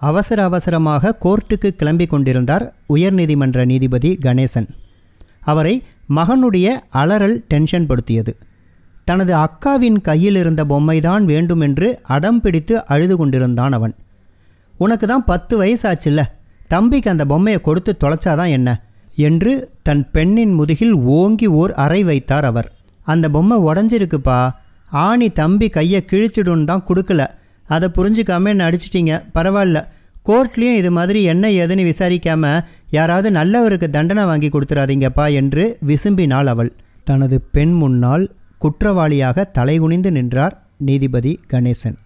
அவசர அவசரமாக கோர்ட்டுக்கு கிளம்பி கொண்டிருந்தார் உயர்நீதிமன்ற நீதிபதி கணேசன். அவரை மகனுடைய அலறல் டென்ஷன் படுத்தியது. தனது அக்காவின் கையில் இருந்த பொம்மைதான் வேண்டுமென்று அடம் பிடித்து அழுது கொண்டிருந்தான் அவன். உனக்கு தான் பத்து வயசாச்சுல்ல தம்பிக்கு அந்த பொம்மையை கொடுத்து தொலைச்சாதான் என்ன? என்று தன் பெண்ணின் முதுகில் ஓங்கி ஓர் அறை வைத்தார் அவர். அந்த பொம்மை உடஞ்சிருக்குப்பா ஆணி தம்பி கையை கிழிச்சிடுன்னு தான் கொடுக்கல அதை புரிஞ்சுக்காம என்ன அடிச்சிட்டிங்க. பரவாயில்ல. கோர்ட்லேயும் இது மாதிரி என்ன ஏதுன்னு விசாரிக்காம யாராவது நல்லவருக்கு தண்டனை வாங்கி கொடுத்துறாதீங்கப்பா என்று விசும்பினாள் அவள். தனது பெண் முன்னால் குற்றவாளியாக தலைகுனிந்து நின்றார் நீதிபதி கணேசன்.